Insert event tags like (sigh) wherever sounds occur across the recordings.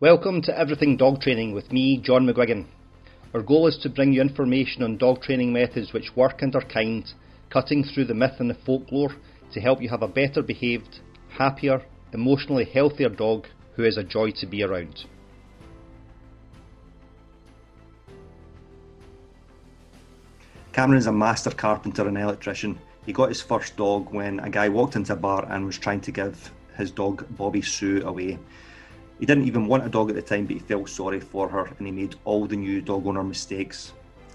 Welcome to Everything Dog Training with me, John McGuigan. Our goal is to bring you information on dog training methods which work and are kind, cutting through the myth and the folklore to help you have a better behaved, happier, emotionally healthier dog who is a joy to be around. Cameron is a master carpenter and electrician. He got his first dog when a guy walked into a bar and was trying to give his dog Bobby Sue away. He didn't even want a dog at the time, but he felt sorry for her and he made all the new dog owner mistakes.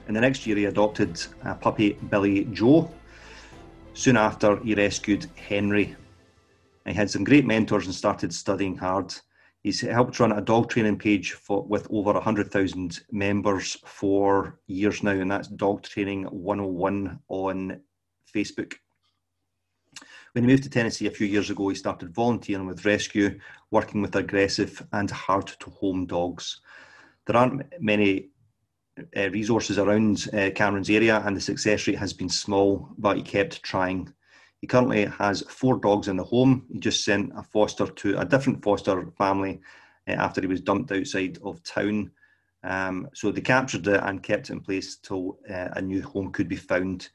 In the next year, he adopted a puppy, Billy Joe. Soon after, he rescued Henry. He had some great mentors and started studying hard. He's helped run a dog training page for, with over 100,000 members for years now, and that's Dog Training 101 on Facebook. When he moved to Tennessee a few years ago, he started volunteering with rescue, working with aggressive and hard to home dogs. There aren't many uh, resources around uh, Cameron's area, and the success rate has been small, but he kept trying. He currently has four dogs in the home. He just sent a foster to a different foster family uh, after he was dumped outside of town. Um, so they captured it and kept it in place till uh, a new home could be found.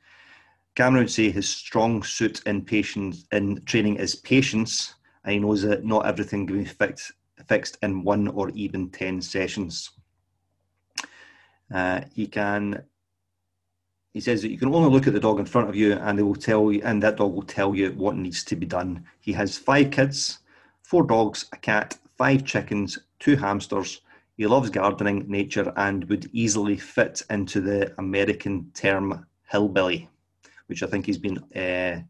Cameron would say his strong suit in patience in training is patience, and he knows that not everything can be fixed fixed in one or even ten sessions. Uh, he can. He says that you can only look at the dog in front of you, and they will tell you, and that dog will tell you what needs to be done. He has five kids, four dogs, a cat, five chickens, two hamsters. He loves gardening, nature, and would easily fit into the American term hillbilly which I think he's been. Uh,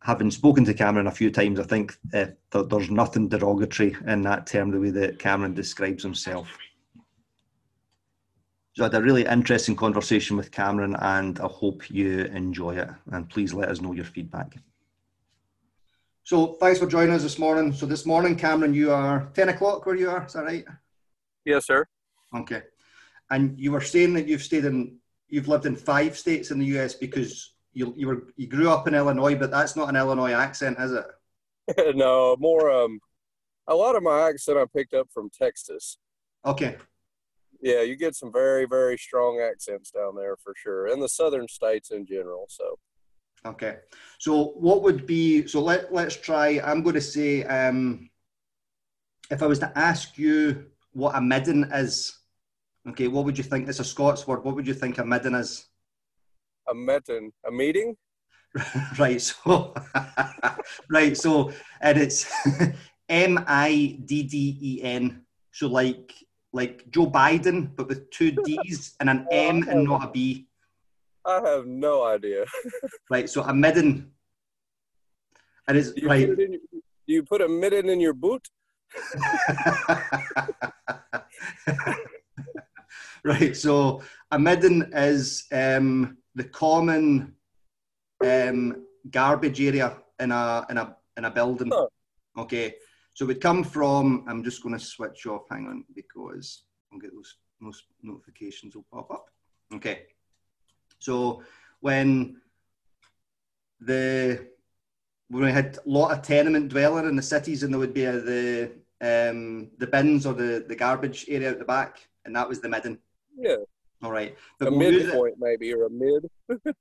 having spoken to Cameron a few times, I think uh, th- there's nothing derogatory in that term, the way that Cameron describes himself. So I had a really interesting conversation with Cameron, and I hope you enjoy it. And please let us know your feedback. So thanks for joining us this morning. So this morning, Cameron, you are 10 o'clock where you are, is that right? Yes, sir. Okay. And you were saying that you've stayed in you've lived in five states in the US because you you were you grew up in Illinois, but that's not an Illinois accent, is it? (laughs) no, more um, a lot of my accent I picked up from Texas. Okay. Yeah, you get some very very strong accents down there for sure, and the southern states in general. So. Okay, so what would be so? Let let's try. I'm going to say, um, if I was to ask you what a midden is, Okay, what would you think? It's a Scots word. What would you think a midden is? A midden, a meeting. (laughs) right. So, (laughs) right. So, and it's (laughs) M I D D E N. So, like like Joe Biden, but with two D's and an M and not a B. I have no idea. right. So, a midden. And it's do right. Put it your, do you put a midden in your boot? (laughs) right. So a midden is um, the common um, garbage area in a in a in a building. Huh. Okay. So we come from. I'm just going to switch off. Hang on, because I'll get those those notifications will pop up. Okay. So when the when we had a lot of tenement dweller in the cities, and there would be a, the um, the bins or the, the garbage area at the back, and that was the midden. Yeah. All right. But a we'll midpoint maybe or a mid. (laughs)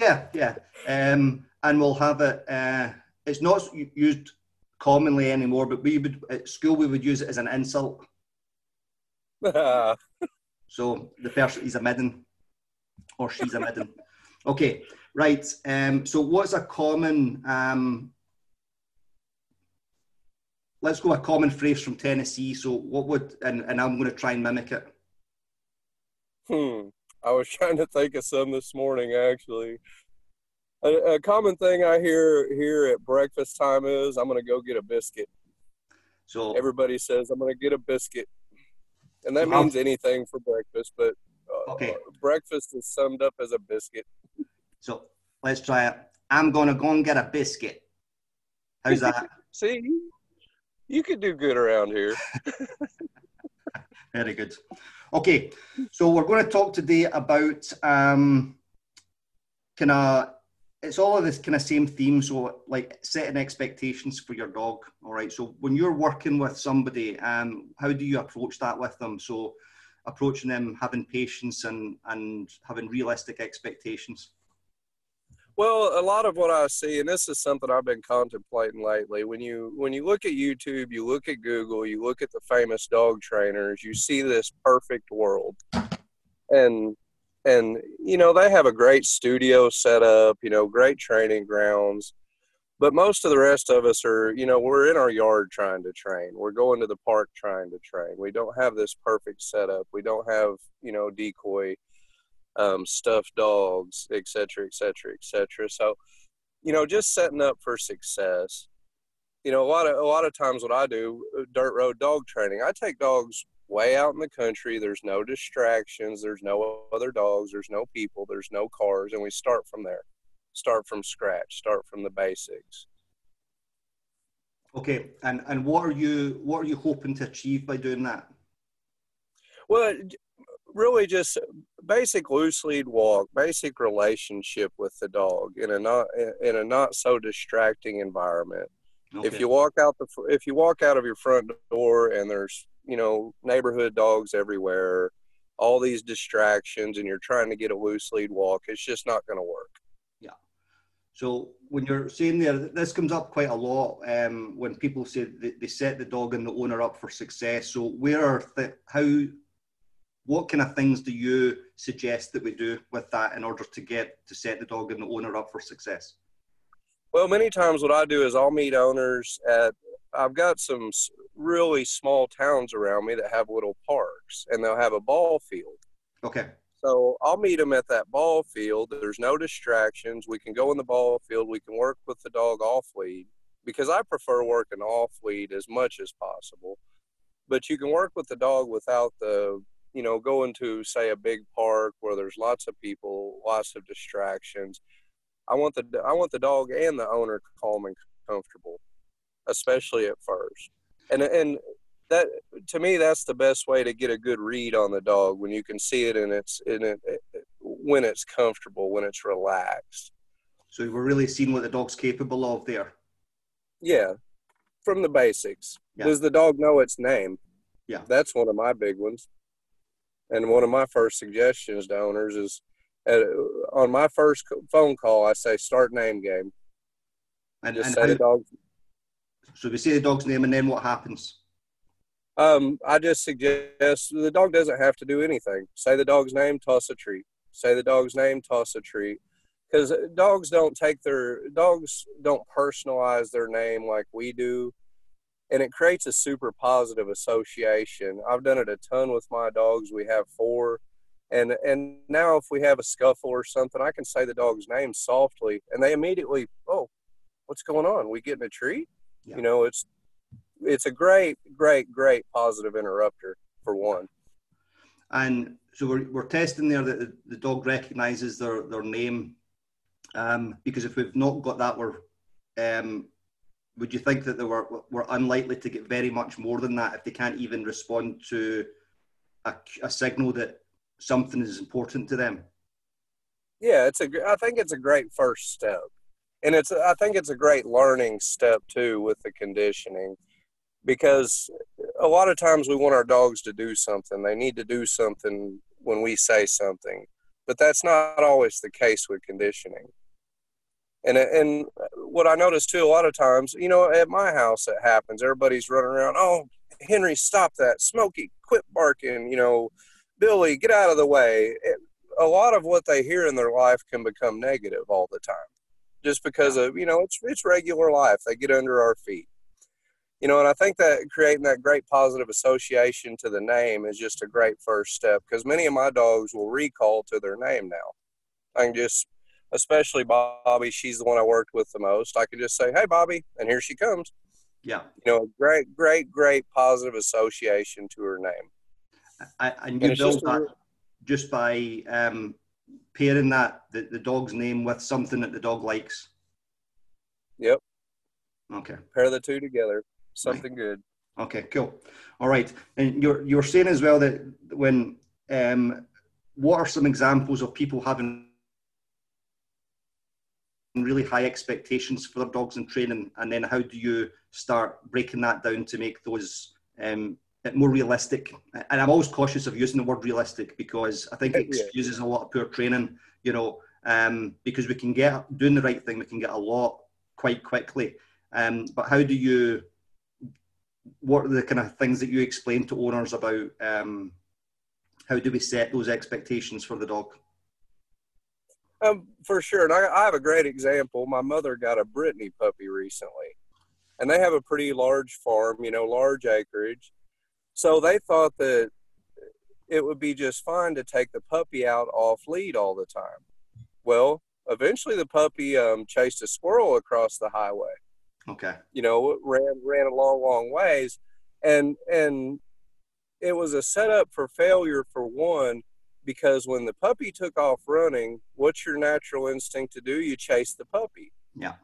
yeah, yeah. Um, and we'll have it. Uh, it's not used commonly anymore, but we would at school we would use it as an insult. (laughs) so the person is a midden, or she's a midden. (laughs) Okay, right. Um, so what's a common? Um, let's go a common phrase from Tennessee. So what would and, and I'm going to try and mimic it. Hmm. I was (laughs) trying to think of some this morning, actually. A, a common thing I hear here at breakfast time is, "I'm going to go get a biscuit." So everybody says, "I'm going to get a biscuit," and that means anything for breakfast. But uh, okay, breakfast is summed up as a biscuit. So let's try it. I'm going to go and get a biscuit. How's that? (laughs) See, you could do good around here. (laughs) Very good. Okay, so we're going to talk today about um, kind of it's all of this kind of same theme. So, like setting expectations for your dog. All right. So, when you're working with somebody, um, how do you approach that with them? So, approaching them, having patience, and and having realistic expectations. Well, a lot of what I see, and this is something I've been contemplating lately. When you when you look at YouTube, you look at Google, you look at the famous dog trainers, you see this perfect world, and and you know they have a great studio set up you know great training grounds but most of the rest of us are you know we're in our yard trying to train. We're going to the park trying to train. We don't have this perfect setup. We don't have you know decoy um, stuffed dogs et cetera et cetera et cetera so you know just setting up for success you know a lot of a lot of times what i do uh, dirt road dog training i take dogs way out in the country. There's no distractions. There's no other dogs. There's no people. There's no cars. And we start from there. Start from scratch. Start from the basics. Okay, and and what are you what are you hoping to achieve by doing that? Well, really just basic loose lead walk, basic relationship with the dog in a not in a not so distracting environment. Okay. If you walk out the if you walk out of your front door and there's you know neighborhood dogs everywhere all these distractions and you're trying to get a loose lead walk it's just not going to work yeah so when you're saying there this comes up quite a lot um, when people say they, they set the dog and the owner up for success so where are th- how what kind of things do you suggest that we do with that in order to get to set the dog and the owner up for success well many times what i do is i'll meet owners at I've got some really small towns around me that have little parks, and they'll have a ball field. Okay. So I'll meet them at that ball field. There's no distractions. We can go in the ball field. We can work with the dog off lead because I prefer working off lead as much as possible. But you can work with the dog without the, you know, going to say a big park where there's lots of people, lots of distractions. I want the I want the dog and the owner calm and comfortable especially at first. And and that to me that's the best way to get a good read on the dog when you can see it and it's in it when it's comfortable, when it's relaxed. So we're really seeing what the dog's capable of there. Yeah, from the basics. Yeah. Does the dog know its name? Yeah, that's one of my big ones. And one of my first suggestions to owners is, at, on my first phone call, I say start name game. And, just and say how, the dog's so we say the dog's name, and then what happens? Um, I just suggest the dog doesn't have to do anything. Say the dog's name, toss a treat. Say the dog's name, toss a treat. Because dogs don't take their dogs don't personalize their name like we do, and it creates a super positive association. I've done it a ton with my dogs. We have four, and and now if we have a scuffle or something, I can say the dog's name softly, and they immediately, oh, what's going on? We getting a treat? Yeah. You know, it's it's a great, great, great positive interrupter for one. And so we're, we're testing there that the, the dog recognizes their, their name. Um, because if we've not got that, we're, um, would you think that they were, were unlikely to get very much more than that if they can't even respond to a, a signal that something is important to them? Yeah, it's a, I think it's a great first step and it's I think it's a great learning step too with the conditioning because a lot of times we want our dogs to do something. They need to do something when we say something, but that's not always the case with conditioning. And uh, and what I notice too, a lot of times, you know, at my house it happens. Everybody's running around. Oh, Henry, stop that! Smokey, quit barking! You know, Billy, get out of the way. A lot of what they hear in their life can become negative all the time just because of you know it's it's regular life. They get under our feet, you know, and I think that creating that great positive association to the name is just a great first step because many of my dogs will recall to their name now. I can just, especially Bobby, she's the one I worked with the most. I can just say, "Hey, Bobby," and here she comes. Yeah, you know, great, great, great positive association to her name. I, and you and build that just by um, pairing that the, the dog's name with something that the dog likes. Yep. Okay. Pair the two together. Something right. good. Okay, cool. All right. And you're you're saying as well that when um what are some examples of people having really high expectations for their dogs in training, and then how do you start breaking that down to make those um, more realistic? And I'm always cautious of using the word realistic because I think it (laughs) excuses a lot of poor training. You know, um, because we can get doing the right thing, we can get a lot quite quickly. Um, but how do you? What are the kind of things that you explain to owners about? Um, how do we set those expectations for the dog? Um, for sure, and I, I have a great example. My mother got a Brittany puppy recently, and they have a pretty large farm, you know, large acreage. So they thought that it would be just fine to take the puppy out off lead all the time. Well, eventually the puppy um, chased a squirrel across the highway. Okay. You know, ran ran a long, long ways, and and it was a setup for failure for one, because when the puppy took off running, what's your natural instinct to do? You chase the puppy. Yeah.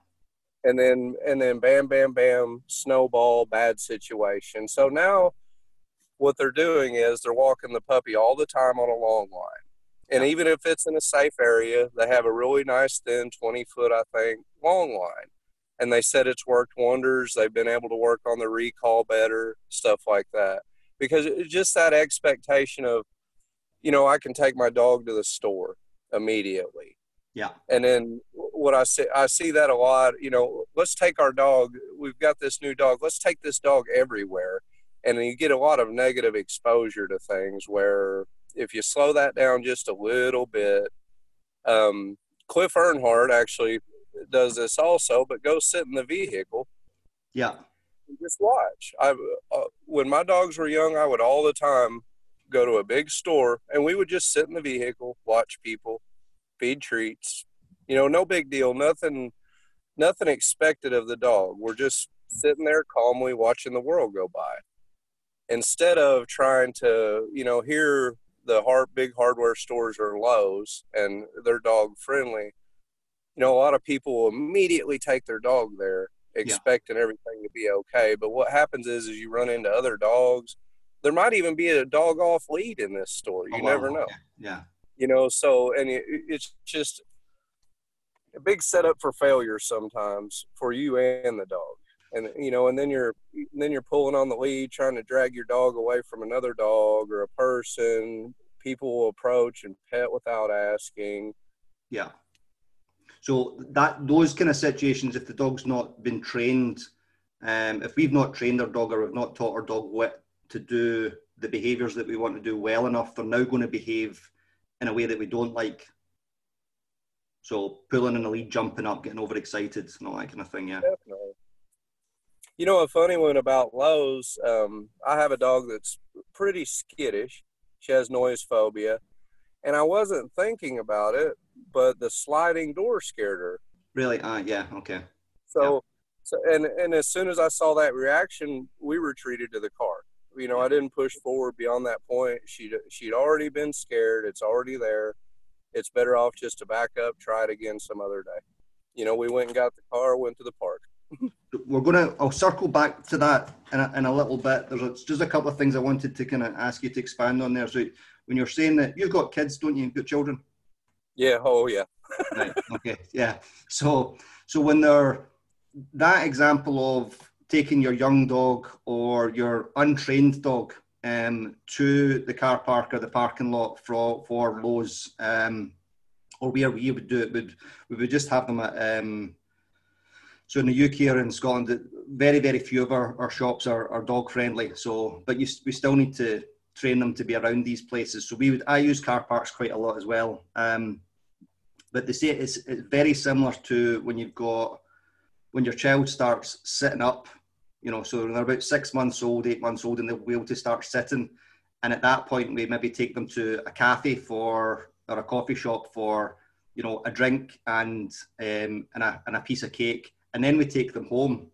And then and then bam, bam, bam, snowball, bad situation. So now what they're doing is they're walking the puppy all the time on a long line. And even if it's in a safe area, they have a really nice thin 20 foot, I think, long line. And they said it's worked wonders. They've been able to work on the recall better, stuff like that. Because it's just that expectation of, you know, I can take my dog to the store immediately. Yeah. And then what I see, I see that a lot. You know, let's take our dog. We've got this new dog. Let's take this dog everywhere. And you get a lot of negative exposure to things where if you slow that down just a little bit, um, Cliff Earnhardt actually does this also, but go sit in the vehicle. Yeah. just watch. I uh, when my dogs were young, I would all the time go to a big store and we would just sit in the vehicle, watch people, feed treats. You know, no big deal. Nothing, nothing expected of the dog. We're just sitting there calmly watching the world go by instead of trying to, you know, hear the hard big hardware stores are Lowe's and they're dog friendly. You know, a lot of people will immediately take their dog there, expecting yeah. everything to be okay. But what happens is, is you run into other dogs. There might even be a dog off lead in this store. You oh, never know. Yeah. You know, so and it, it's just a big setup for failure sometimes for you and the dog and you know and then you're and then you're pulling on the lead trying to drag your dog away from another dog or a person people will approach and pet without asking yeah so that those kind of situations if the dog's not been trained um, if we've not trained our dog or we've not taught our dog what to do the behaviors that we want to do well enough they're now going to behave in a way that we don't like so pulling in the lead jumping up getting overexcited and all that kind of thing yeah Definitely. You know, a funny one about Lowe's, um, I have a dog that's pretty skittish. She has noise phobia. And I wasn't thinking about it, but the sliding door scared her. Really? Uh, yeah, okay. So, yeah. so and, and as soon as I saw that reaction, we retreated to the car. You know, I didn't push forward beyond that point. She'd, she'd already been scared. It's already there. It's better off just to back up, try it again some other day. You know, we went and got the car, went to the park. (laughs) We're going to i'll circle back to that in a, in a little bit. There's a, just a couple of things i wanted to kind of ask you to expand on there. So when you're saying that you've got kids don't you? You've got children? Yeah. Oh yeah. Right. Okay. Yeah. So so when they're that example of taking your young dog or your untrained dog um, to the car park or the parking lot for for Lowe's, um, or where we would do it, would we would just have them at um, so in the UK or in Scotland, very very few of our, our shops are, are dog friendly. So, but you, we still need to train them to be around these places. So we would I use car parks quite a lot as well. Um, but they say it's, it's very similar to when you've got when your child starts sitting up. You know, so they're about six months old, eight months old, and they'll be able to start sitting. And at that point, we maybe take them to a cafe for or a coffee shop for you know a drink and um, and a and a piece of cake and then we take them home.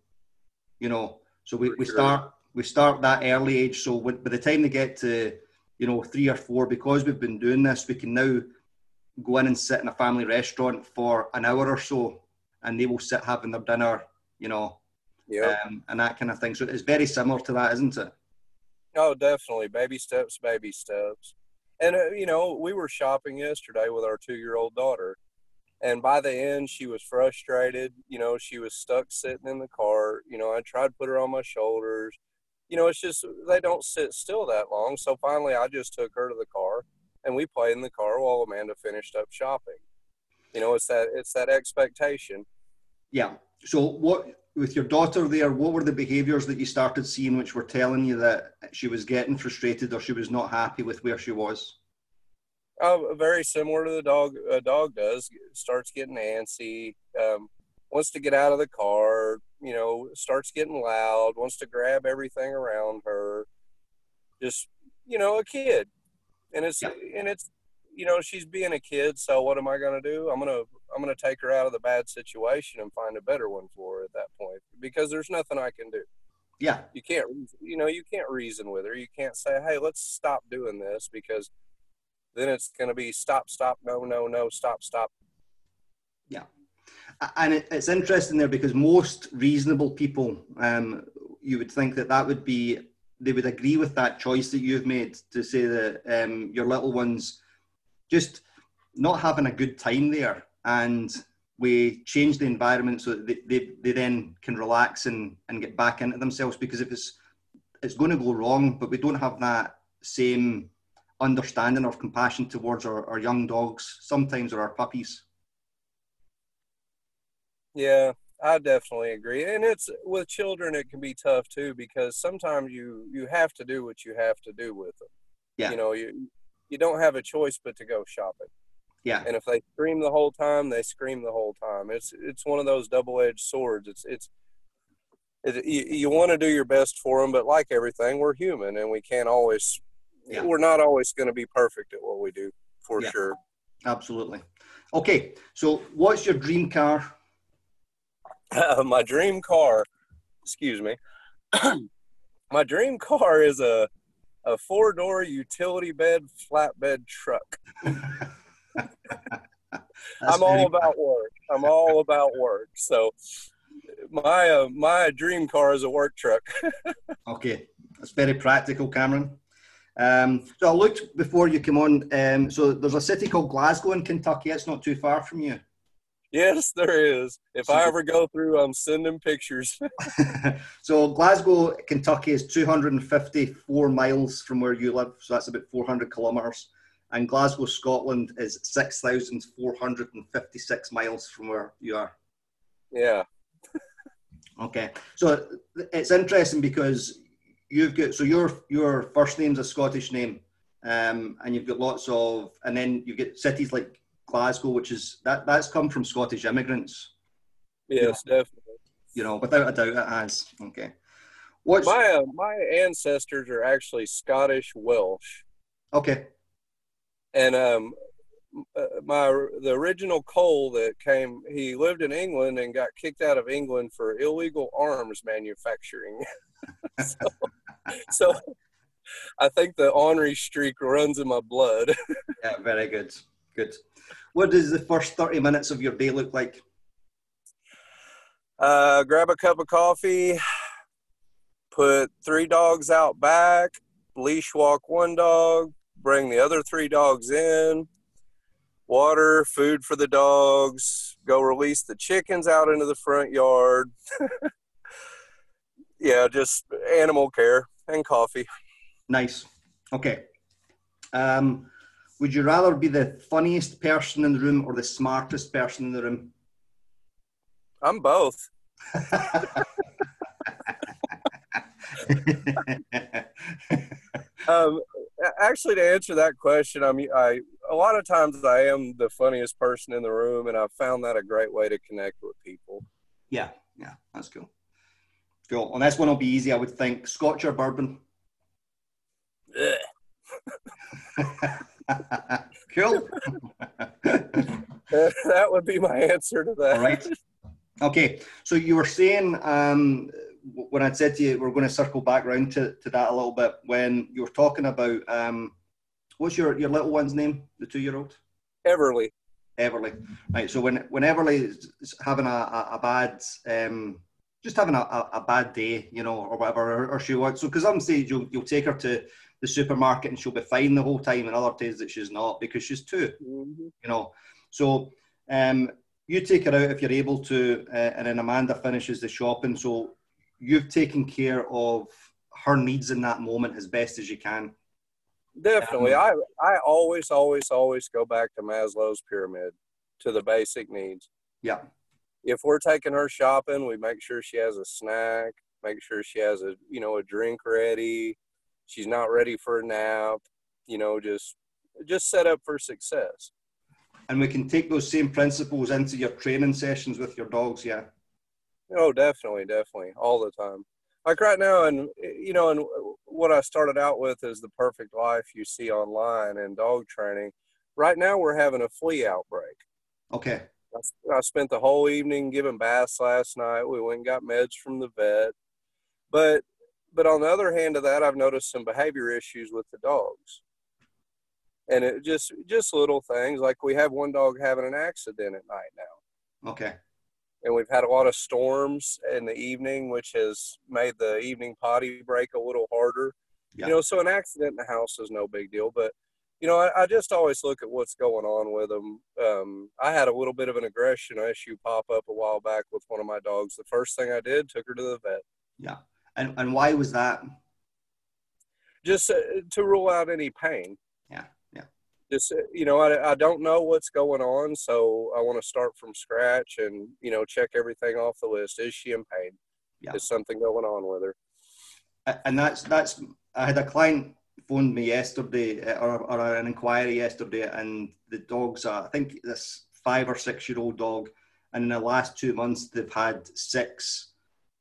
You know, so we, we start we start that early age. So by the time they get to you know three or four, because we've been doing this, we can now go in and sit in a family restaurant for an hour or so, and they will sit having their dinner. You know, yeah, um, and that kind of thing. So it's very similar to that, isn't it? Oh, definitely. Baby steps, baby steps. And uh, you know, we were shopping yesterday with our two-year-old daughter, And by the end, she was frustrated. You know, she was stuck sitting in the car. You know, I tried to put her on my shoulders. You know, it's just they don't sit still that long. So finally, I just took her to the car, and we played in the car while Amanda finished up shopping. You know, it's that it's that expectation. Yeah. So what with your daughter there? What were the behaviours that you started seeing, which were telling you that she was getting frustrated or she was not happy with where she was? Uh, very similar to the dog. A dog does starts getting antsy, um, wants to get out of the car. You know, starts getting loud, wants to grab everything around her. Just you know, a kid, and it's yeah. and it's you know she's being a kid. So what am I going to do? I'm gonna I'm gonna take her out of the bad situation and find a better one for her at that point because there's nothing I can do. Yeah, you can't. You know, you can't reason with her. You can't say, "Hey, let's stop doing this," because then it's going to be stop, stop, no, no, no, stop, stop. Yeah. And it, it's interesting there because most reasonable people, um, you would think that that would be, they would agree with that choice that you've made to say that um, your little ones just not having a good time there and we change the environment so that they, they, they then can relax and, and get back into themselves because if it's it's going to go wrong but we don't have that same understanding or compassion towards our, our young dogs sometimes or our puppies. Yeah, I definitely agree. And it's with children it can be tough too because sometimes you you have to do what you have to do with them. Yeah. You know, you you don't have a choice but to go shopping. Yeah. And if they scream the whole time, they scream the whole time. It's it's one of those double-edged swords. It's it's it, you, you want to do your best for them, but like everything, we're human and we can't always yeah. we're not always going to be perfect at what we do for yeah. sure. Absolutely. Okay, so what's your dream car? Uh, (laughs) my dream car, excuse me. (clears throat) my dream car is a a four door utility bed flatbed truck. (laughs) (laughs) I'm all about work. I'm all about work. So my uh, my dream car is a work truck. (laughs) okay, that's very practical, Cameron. Um, so I looked before you came on. Um, so there's a city called Glasgow in Kentucky. It's not too far from you. Yes, there is. If I ever go through, I'm sending pictures. (laughs) so Glasgow, Kentucky is 254 miles from where you live. So that's about 400 kilometres. And Glasgow, Scotland is 6,456 miles from where you are. Yeah. okay. So it's interesting because you've got so your your first name's a Scottish name, um, and you've got lots of, and then you get cities like Glasgow, which is that that's come from Scottish immigrants. Yes, you know, definitely. You know, without a doubt, it has. Okay. What's my uh, my ancestors are actually Scottish Welsh. Okay. And um, uh, my the original Cole that came, he lived in England and got kicked out of England for illegal arms manufacturing. (laughs) so, so I think the ornery streak runs in my blood. (laughs) yeah, very good. Good. What does the first 30 minutes of your day look like? Uh, grab a cup of coffee, put three dogs out back, leash walk one dog, bring the other three dogs in, water, food for the dogs, go release the chickens out into the front yard. (laughs) yeah, just animal care and coffee. Nice. Okay. Um, would you rather be the funniest person in the room or the smartest person in the room? I'm both. (laughs) um, actually, to answer that question, I mean, I a lot of times I am the funniest person in the room, and I've found that a great way to connect with people. Yeah, yeah, that's cool. Cool. And this one will be easy, I would think. Scotch or bourbon? (laughs) (laughs) cool. that would be my answer to that. All right. Okay. So you were saying um, when I said to you we're going to circle back around to, to that a little bit when you were talking about um, what's your, your little one's name, the two year old? Everly. Everly. Right. So when when Everly is having a, a, a bad um, just having a, a, a, bad day, you know, or whatever, or, or she wants. So, because some stage you'll, you'll take her to the supermarket and she'll be fine the whole time, and other days that she's not because she's 2 mm-hmm. you know. So, um, you take her out if you're able to, uh, and then Amanda finishes the shopping. So you've taken care of her needs in that moment as best as you can. Definitely. Um, I I always, always, always go back to Maslow's pyramid to the basic needs. Yeah. If we're taking her shopping, we make sure she has a snack, make sure she has a you know a drink ready. She's not ready for a nap. You know, just just set up for success. And we can take those same principles into your training sessions with your dogs, yeah. Oh, definitely, definitely, all the time. Like right now, and you know, and what I started out with is the perfect life you see online and dog training. Right now, we're having a flea outbreak. Okay. I, I spent the whole evening giving baths last night. We went and got meds from the vet, but but on the other hand of that, I've noticed some behavior issues with the dogs and it just just little things like we have one dog having an accident at night now okay and we've had a lot of storms in the evening which has made the evening potty break a little harder. Yeah. you know so an accident in the house is no big deal but you know I, I just always look at what's going on with them um, i had a little bit of an aggression issue pop up a while back with one of my dogs. The first thing i did took her to the vet. Yeah. And, and why was that? Just uh, to rule out any pain. Yeah just uh, you know I, I don't know what's going on so i want to start from scratch and you know check everything off the list. Is she in pain? Yeah. is something going on with her? And that's that's i had a client phoned me yesterday uh, or, or an inquiry yesterday and the dog's uh, i think this five or six year old dog and in the last two months they've had six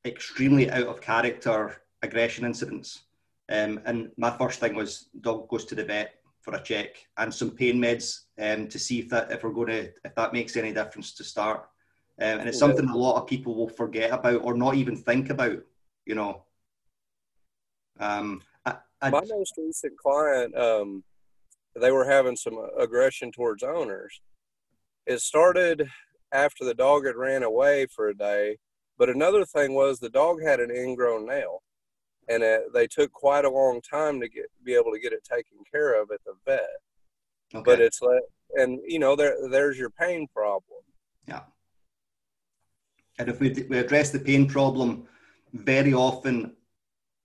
extremely out of character aggression incidents. Um, and my first thing was dog goes to the vet for a check and some pain meds um, to see if that if we're going to if that makes any difference to start. Um, and it's something a lot of people will forget about or not even think about. You know. Um, I, I, My most recent client, um, they were having some aggression towards owners. It started after the dog had ran away for a day, but another thing was the dog had an ingrown nail and it, they took quite a long time to get be able to get it taken care of at the vet. Okay. But it's like, and you know, there there's your pain problem. Yeah. And if we, we address the pain problem, very often,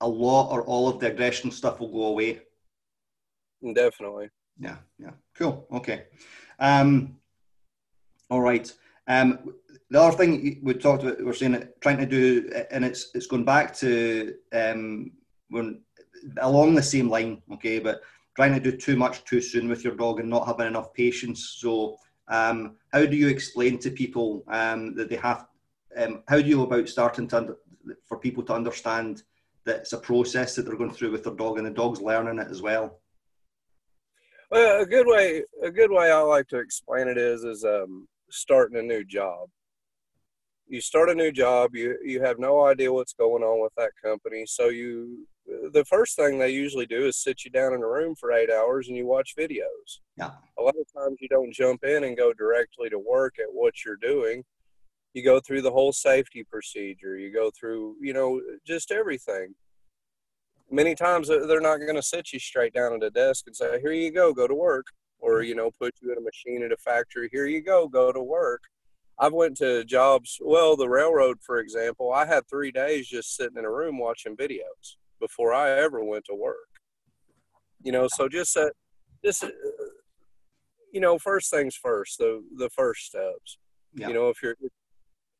a lot or all of the aggression stuff will go away. Definitely. Yeah. Yeah. Cool. Okay. Um, all right. Um, the other thing we talked about, we're saying it, trying to do, and it's it's going back to um, when along the same line, okay, but trying to do too much too soon with your dog and not having enough patience. So, um, how do you explain to people um, that they have? Um, how do you about starting to under, for people to understand that it's a process that they're going through with their dog, and the dog's learning it as well? Well, a good way, a good way I like to explain it is, is um, starting a new job you start a new job you you have no idea what's going on with that company. So you the first thing they usually do is sit you down in a room for eight hours and you watch videos. Yeah. A lot of times you don't jump in and go directly to work at what you're doing. You go through the whole safety procedure. You go through you know just everything. Many times they're not going to sit you straight down at a desk and say here you go go to work. Or mm-hmm. you know put you in a machine at a factory. Here you go go to work I've went to jobs. Well, the railroad, for example, I had three days just sitting in a room watching videos before I ever went to work. You know, so just uh, just uh, you know, first things first. The the first steps. Yeah. You know, if you're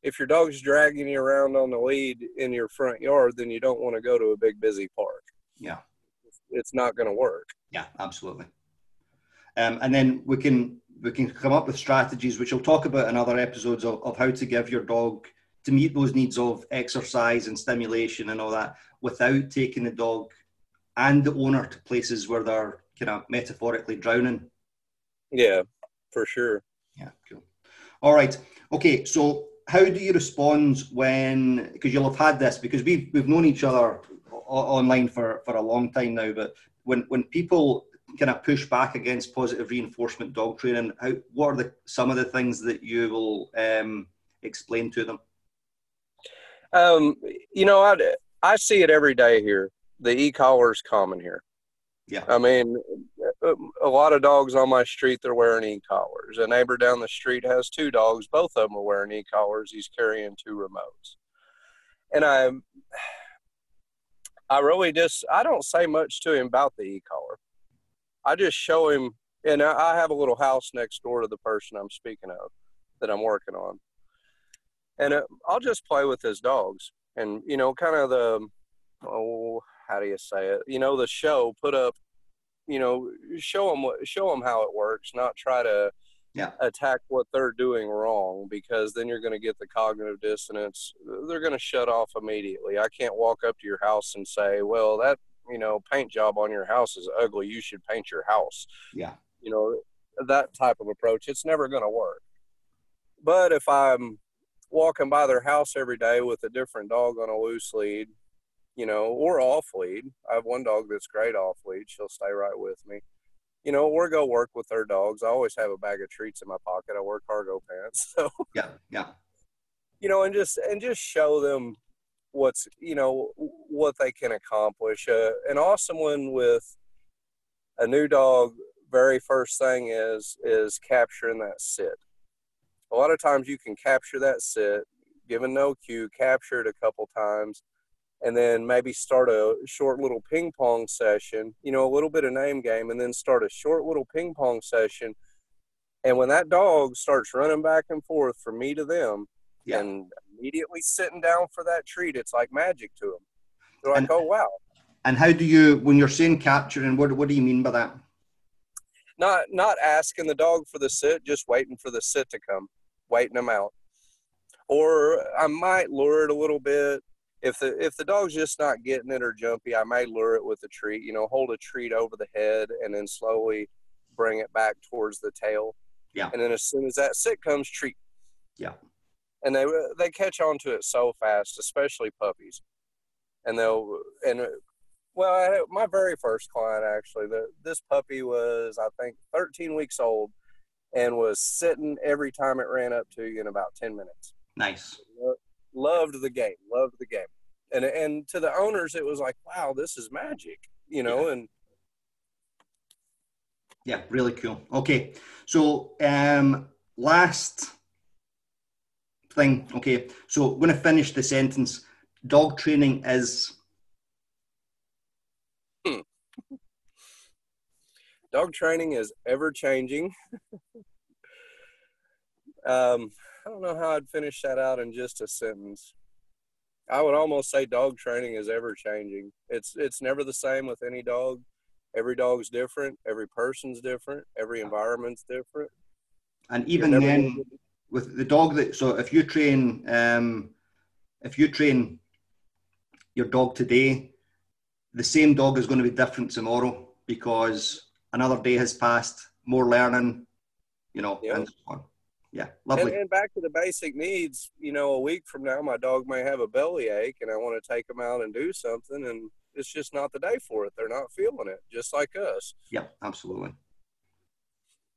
if your dog's dragging you around on the lead in your front yard, then you don't want to go to a big busy park. Yeah, it's not going to work. Yeah, absolutely. Um, and then we can we can come up with strategies which we'll talk about in other episodes of, of how to give your dog to meet those needs of exercise and stimulation and all that without taking the dog and the owner to places where they're kind of metaphorically drowning. Yeah, for sure. Yeah, cool. All right. Okay, so how do you respond when because you'll have had this because we've we've known each other online for for a long time now, but when when people kind of push back against positive reinforcement dog training? How, what are the some of the things that you will um, explain to them? Um, you know, I I see it every day here. The e collar is common here. Yeah. I mean, a lot of dogs on my street they're wearing e-collars. A neighbor down the street has two dogs. Both of them are wearing e-collars. He's carrying two remotes, and I, I really just I don't say much to him about the e-collar. I just show him, and I have a little house next door to the person I'm speaking of that I'm working on, and uh, I'll just play with his dogs, and you know, kind of the oh, how do you say it? You know, the show put up you know, show them what, show them how it works, not try to yeah. attack what they're doing wrong because then you're going to get the cognitive dissonance. They're going to shut off immediately. I can't walk up to your house and say, "Well, that you know paint job on your house is ugly. You should paint your house." Yeah, you know that type of approach. It's never going to work. But if I'm walking by their house every day with a different dog on a loose lead, you know, or off lead. I have one dog that's great off lead. She'll stay right with me. You know, or go work with their dogs. I always have a bag of treats in my pocket. I wear cargo pants. (laughs) So yeah, yeah. You know, and just and just show them what's you know what they can accomplish. Uh, an awesome one with a new dog. Very first thing is is capturing that sit. A lot of times you can capture that sit, given no cue, capture it a couple times, and then maybe start a short little ping pong session, you know, a little bit of name game, and then start a short little ping pong session. And when that dog starts running back and forth from me to them yeah. and immediately sitting down for that treat, it's like magic to them. They're like, and, oh, wow. And how do you, when you're saying capturing, what, what do you mean by that? Not, not asking the dog for the sit, just waiting for the sit to come, waiting them out. Or I might lure it a little bit if the if the dog's just not getting it or jumpy, I may lure it with a treat. You know, hold a treat over the head and then slowly bring it back towards the tail. Yeah. And then as soon as that sit comes, treat. Yeah. And they they catch on to it so fast, especially puppies. And they'll and well, I, my very first client actually, the this puppy was I think 13 weeks old, and was sitting every time it ran up to you in about 10 minutes. Nice loved the game, loved the game. And and to the owners, it was like, wow, this is magic, you know. Yeah. And yeah, really cool. Okay, so um, last thing. Okay, so I'm going to finish the sentence. Dog training is. Hmm. Dog training is ever changing. (laughs) um, I don't know how I'd finish that out in just a sentence. I would almost say dog training is ever changing. It's it's never the same with any dog. Every dog's different. Every person's different. Every environment's different. And even then, with the dog that so if you train um, if you train your dog today, the same dog is going to be different tomorrow because another day has passed, more learning, you know, and so on. Yeah, lovely. And, and, back to the basic needs, you know, a week from now, my dog may have a belly ache and I want to take them out and do something, and it's just not the day for it. They're not feeling it, just like us. Yeah, absolutely.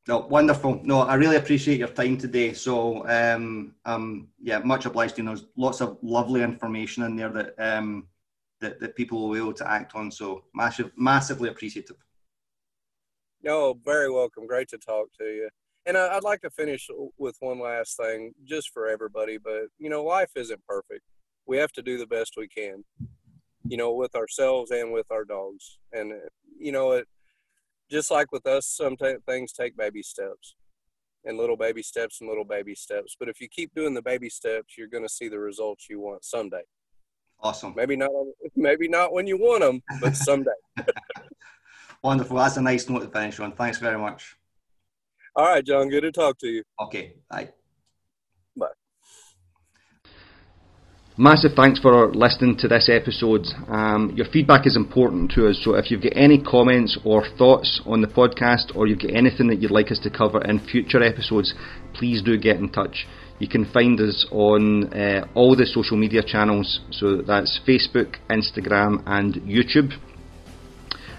No, wonderful. No, I really appreciate your time today. So, um, um, yeah, much obliged. You know, there's lots of lovely information in there that um, that, that people will be able to act on. So, massive, massively appreciative. No, very welcome. Great to talk to you. And I'd like to finish with one last thing, just for everybody. But you know, life isn't perfect. We have to do the best we can, you know, with ourselves and with our dogs. And you know, it just like with us, some t- things take baby steps, and little baby steps and little baby steps. But if you keep doing the baby steps, you're going to see the results you want someday. Awesome. Maybe not. Maybe not when you want them, but someday. (laughs) Wonderful. That's a nice note to finish on. Thanks very much. All right, John. Good to talk to you. Okay. Bye. Bye. Massive thanks for listening to this episode. Um, your feedback is important to us, so if you've got any comments or thoughts on the podcast, or you've got anything that you'd like us to cover in future episodes, please do get in touch. You can find us on uh, all the social media channels, so that's Facebook, Instagram, and YouTube.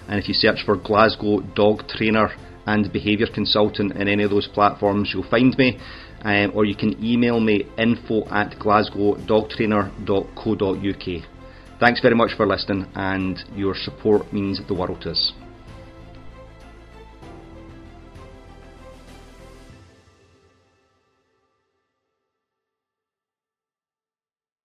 And if you search for Glasgow Dog Trainer and behaviour consultant in any of those platforms, you'll find me. Um, or you can email me info at glasgowdogtrainer.co.uk. Thanks very much for listening, and your support means the world to us.